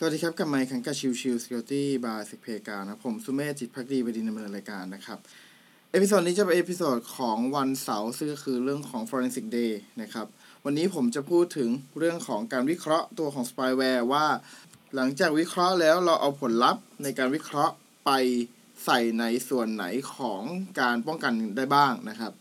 สวัสดีครับกับไมค์ขังกับชิวชิว Security by s e c p a กานะผมสุเมธจิตภักดีบดินทร์ดำเนินรายการนะครับ episode นี้จะเป็น episode ของวันเสาร์ซึ่งก็คือเรื่องของ Forensic Day นะครับ วันนี้ผมจะพูดถึงเรื่องของการวิเคราะห์ตัวของ spyware ว่า หลังจากวิเคราะห์แล้วเราเอาผลลัพธ์ในการวิเคราะห์ไปใส่ในส่วนไหนของการป้องกันได้บ้างนะครับ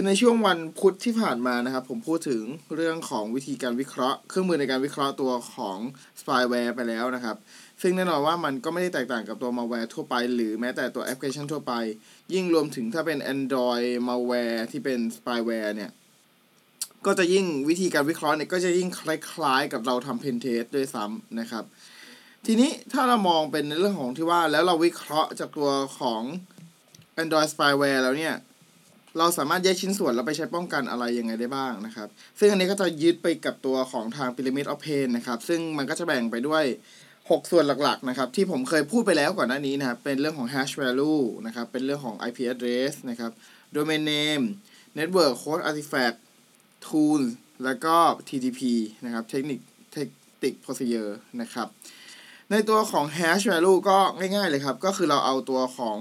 คือในช่วงวันพุธที่ผ่านมานะครับ ผมพูดถึงเรื่องของวิธีการวิเคราะห์ เครื่องมือในการวิเคราะห์ตัวของ spyware ไปแล้วนะครับ ซึ่งแน่นอนว่ามันก็ไม่ได้แตกต่างกับตัว malware ทั่วไป หรือแม้แต่ตัวแอปพลิเคชันทั่วไป ยิ่งรวมถึงถ้าเป็น Android malware ที่เป็น spyware เนี่ยก็จะยิ่งวิธีการวิเคราะห์เนี่ยก็จะยิ่งคล้ายๆ กับเราทำ pen test ด้วยซ้ำนะครับ ทีนี้ถ้าเรามองเป็นในเรื่องของที่ว่าแล้วเราวิเคราะห์จากตัวของ Android spyware แล้วเนี่ย เราสามารถแยกชิ้นส่วนแล้วไปใช้ป้องกันอะไรยังไงได้บ้างนะครับ ซึ่งอันนี้ก็จะยึดไปกับตัวของทาง Pyramid of Pain นะครับ ซึ่งมันก็จะแบ่งไปด้วย 6 ส่วนหลักๆนะครับที่ผมเคยพูดไปแล้วก่อนหน้านี้นะครับเป็นเรื่องของ hash value นะครับเป็นเรื่องของ IP address นะครับ domain name network code artifact tool แล้วก็ TTP นะครับ technique tactic procedure นะครับในตัวของ hash value ก็ง่ายๆเลยครับ ก็คือเราเอาตัวของ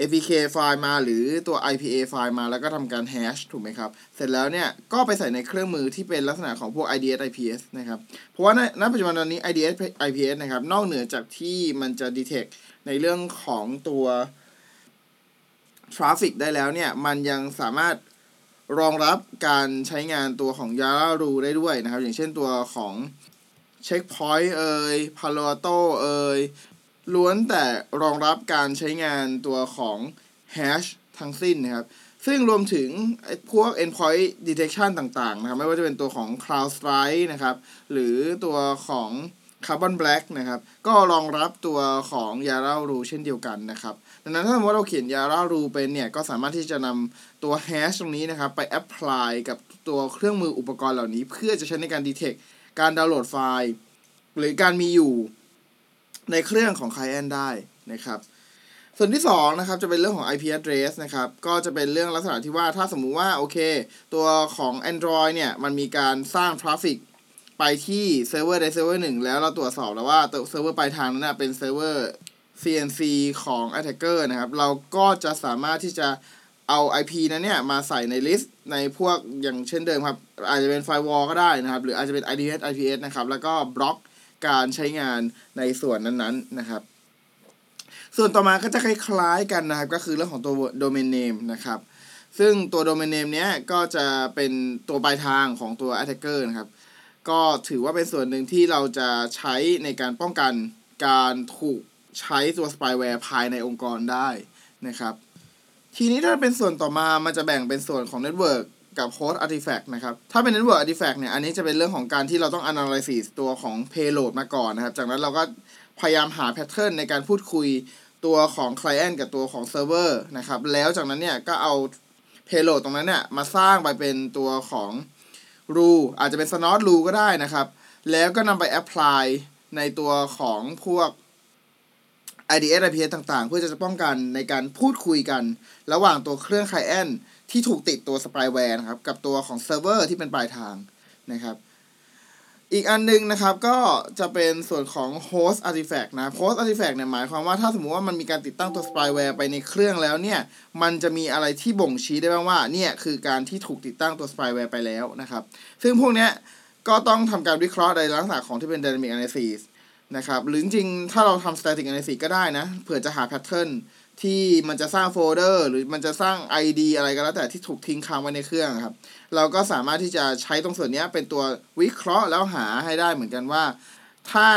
APK ไฟล์มาหรือตัว IPA ไฟล์มาแล้วก็ทำการ hash ถูกไหมครับ เสร็จแล้วเนี่ยก็ไปใส่ในเครื่องมือที่เป็นลักษณะของพวก IDS IPS นะครับ เพราะว่านณปัจจุบันตอนนี้ IDS IPS นะครับ นอกเหนือจากที่มันจะ detect ในเรื่องของตัว traffic ได้แล้วเนี่ย มันยังสามารถรองรับการใช้งานตัวของ Yara ได้ด้วยนะครับ อย่างเช่นตัวของ Checkpoint เอ่ย Palo Alto เอ่ย ล้วนแต่รองรับการใช้งานตัวของ hash ทั้งสิ้นนะครับ ซึ่งรวมถึงพวก endpoint detection ต่างๆนะครับ ไม่ว่าจะเป็นตัวของ CrowdStrike นะครับ หรือตัวของ Carbon Black นะครับ ก็รองรับตัวของ Yara Rule เช่นเดียวกันนะครับ ดังนั้นถ้าสมมติเราเขียน Yara Rule เป็นเนี่ย ก็สามารถที่จะนำตัว hash ตรงนี้นะครับ ไป apply กับตัวเครื่องมืออุปกรณ์เหล่านี้ เพื่อจะใช้ในการ detect การดาวน์โหลดไฟล์ หรือการมีอยู่ ในเครื่องของ client ได้นะครับส่วนที่2นะครับจะเป็นเรื่องของ IP address นะครับก็จะเป็นเรื่องลักษณะที่ว่าถ้าสมมุติว่าโอเค ตัวของ Android เนี่ยมันมีการสร้าง traffic ไปที่เซิร์ฟเวอร์ใดเซิร์ฟเวอร์หนึ่งแล้วเราตรวจสอบแล้วว่าตัวเซิร์ฟเวอร์ปลายทางนั้นเป็นเซิร์ฟเวอร์ CNC ของ attacker นะครับ เราก็จะสามารถที่จะเอา IP นั้นเนี่ยมาใส่ใน list ในพวกอย่างเช่นเดิมครับ อาจจะเป็น firewall ก็ได้นะครับ หรืออาจจะเป็น IDS IPS นะครับ แล้วก็บล็อก การใช้งานในส่วนนั้นๆนะครับ ส่วนต่อมาก็จะคล้ายๆกันนะครับ ก็คือเรื่องของตัว domain name นะครับซึ่งตัว domain name เนี้ยก็จะเป็นตัวปลายทางของตัว attacker นะครับ ก็ถือว่าเป็นส่วนหนึ่งที่เราจะใช้ในการป้องกันการถูกใช้ตัว spyware ภายในองค์กรได้นะครับ ทีนี้ถ้าเป็นส่วนต่อมามันจะแบ่งเป็นส่วนของ network กับ host artifact นะครับ ถ้าเป็น network artifact เนี่ย อันนี้จะเป็นเรื่องของการที่เราต้อง analysis ตัวของ payload มาก่อนนะครับ จากนั้นเราก็พยายามหา pattern ในการพูดคุยตัวของ client กับตัวของ server นะครับ แล้วจากนั้นเนี่ย ก็เอา payload ตรงนั้นเนี่ย มาสร้างไปเป็นตัวของ rule อาจจะเป็น snort rule ก็ได้นะครับ แล้วก็นำไป apply ในตัวของพวก IDS IPS ต่างๆ เพื่อจะป้องกันในการพูดคุยกัน ระหว่างตัวเครื่อง client ที่ถูกติดตัว spyware นะครับ กับตัวของเซิร์ฟเวอร์ที่เป็นปลายทางนะครับ อีกอันนึงนะครับก็จะเป็นส่วนของ host artifact นะ host artifact เนี่ยหมายความว่าถ้าสมมติว่ามันมีการติดตั้งตัว spyware ไปในเครื่องแล้วเนี่ย มันจะมีอะไรที่บ่งชี้ได้บ้างว่าเนี่ยคือการที่ถูกติดตั้งตัว spyware ไปแล้วนะครับ ซึ่งพวกเนี้ยก็ต้องทำการวิเคราะห์ในลักษณะของที่เป็น dynamic analysis นะครับหรือจริงถ้าเราทำ static analysis ก็ได้นะ เผื่อจะหา pattern ที่มันจะสร้างโฟลเดอร์หรือมันจะสร้าง ID อะไรก็แล้วแต่ที่ถูกทิ้งค้างไว้ในเครื่องครับ เราก็สามารถที่จะใช้ตรงส่วนนี้เป็นตัววิเคราะห์แล้วหาให้ได้เหมือนกันว่า ถ้า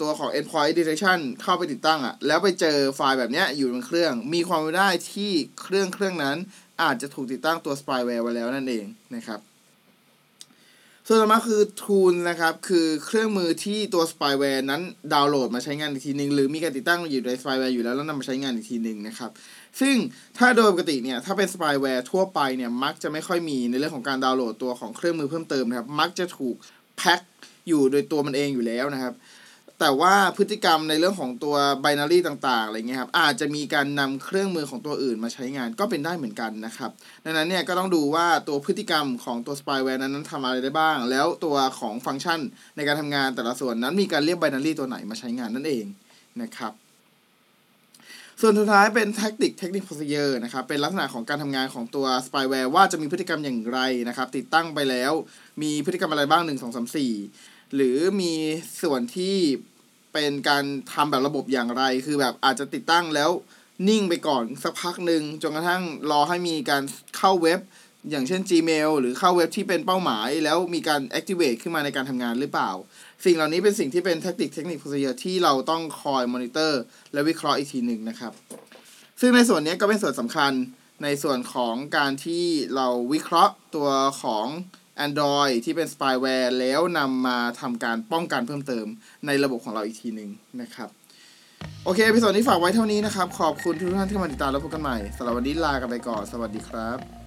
ตัวของ endpoint detection เข้าไปติดตั้งอะแล้วไปเจอไฟล์แบบนี้อยู่บนเครื่อง มีความเป็นได้ที่เครื่องเครื่องนั้นอาจจะถูกติดตั้งตัว spyware ไว้แล้วนั่นเองนะครับ ส่วนต่อมาคือ tool นะครับ คือเครื่องมือที่ตัว spyware นั้นดาวน์โหลดมาใช้งานอีกทีหนึ่งหรือมีการติดตั้งอยู่ใน spyware อยู่แล้วแล้วนำมาใช้งานอีกทีหนึ่งนะครับ ซึ่งถ้าโดยปกติเนี่ย ถ้าเป็น spyware ทั่วไปเนี่ย มักจะไม่ค่อยมีในเรื่องของการดาวน์โหลดตัวของเครื่องมือเพิ่มเติมนะครับ มักจะถูกแพ็คอยู่โดยตัวมันเองอยู่แล้วนะครับ แต่ว่าพฤติกรรมในเรื่องของตัว binary ต่างๆอะไรเงี้ยครับอาจจะมีการนำเครื่องมือของตัวอื่นมาใช้งานก็เป็นได้เหมือนกันนะครับ ดังนั้นเนี่ยก็ต้องดูว่าตัวพฤติกรรมของตัว spyware นั้นนั้นทำอะไรได้บ้าง แล้วตัวของฟังก์ชันในการทำงานแต่ละส่วนนั้นมีการเรียก binary ตัวไหนมาใช้งานนั่นเองนะครับส่วนสุดท้ายเป็น tactic technique procedure นะครับ เป็นลักษณะของการทำงานของตัว spyware ว่าจะมีพฤติกรรมอย่างไรนะครับ ติดตั้งไปแล้ว มีพฤติกรรมอะไรบ้าง 1 2 3 4 หรือมีส่วนที่ เป็นการทำแบบระบบอย่างไร คือแบบอาจจะติดตั้งแล้วนิ่งไปก่อนสักพักหนึ่งจนกระทั่งรอให้มีการเข้าเว็บ อย่างเช่น Gmail หรือเข้าเว็บที่เป็นเป้าหมาย แล้วมีการ activate ขึ้นมาในการทำงานหรือเปล่า สิ่งเหล่านี้เป็นสิ่งที่เป็น tactic technique procedure ที่เราต้องคอย monitor และวิเคราะห์อีกทีหนึ่งนะครับ ซึ่งในส่วนนี้ก็เป็นส่วนสำคัญในส่วนของการที่เราวิเคราะห์ตัวของ Android ที่เป็น spyware แล้วนำมาทำการป้องกันเพิ่มเติมในระบบของเราอีกทีหนึ่งนะครับ โอเค episode นี้ฝากไว้เท่านี้นะครับ ขอบคุณทุกท่านที่มาติดตามแล้วพบกันใหม่สำหรับวันนี้ลากันไปก่อน สวัสดีครับ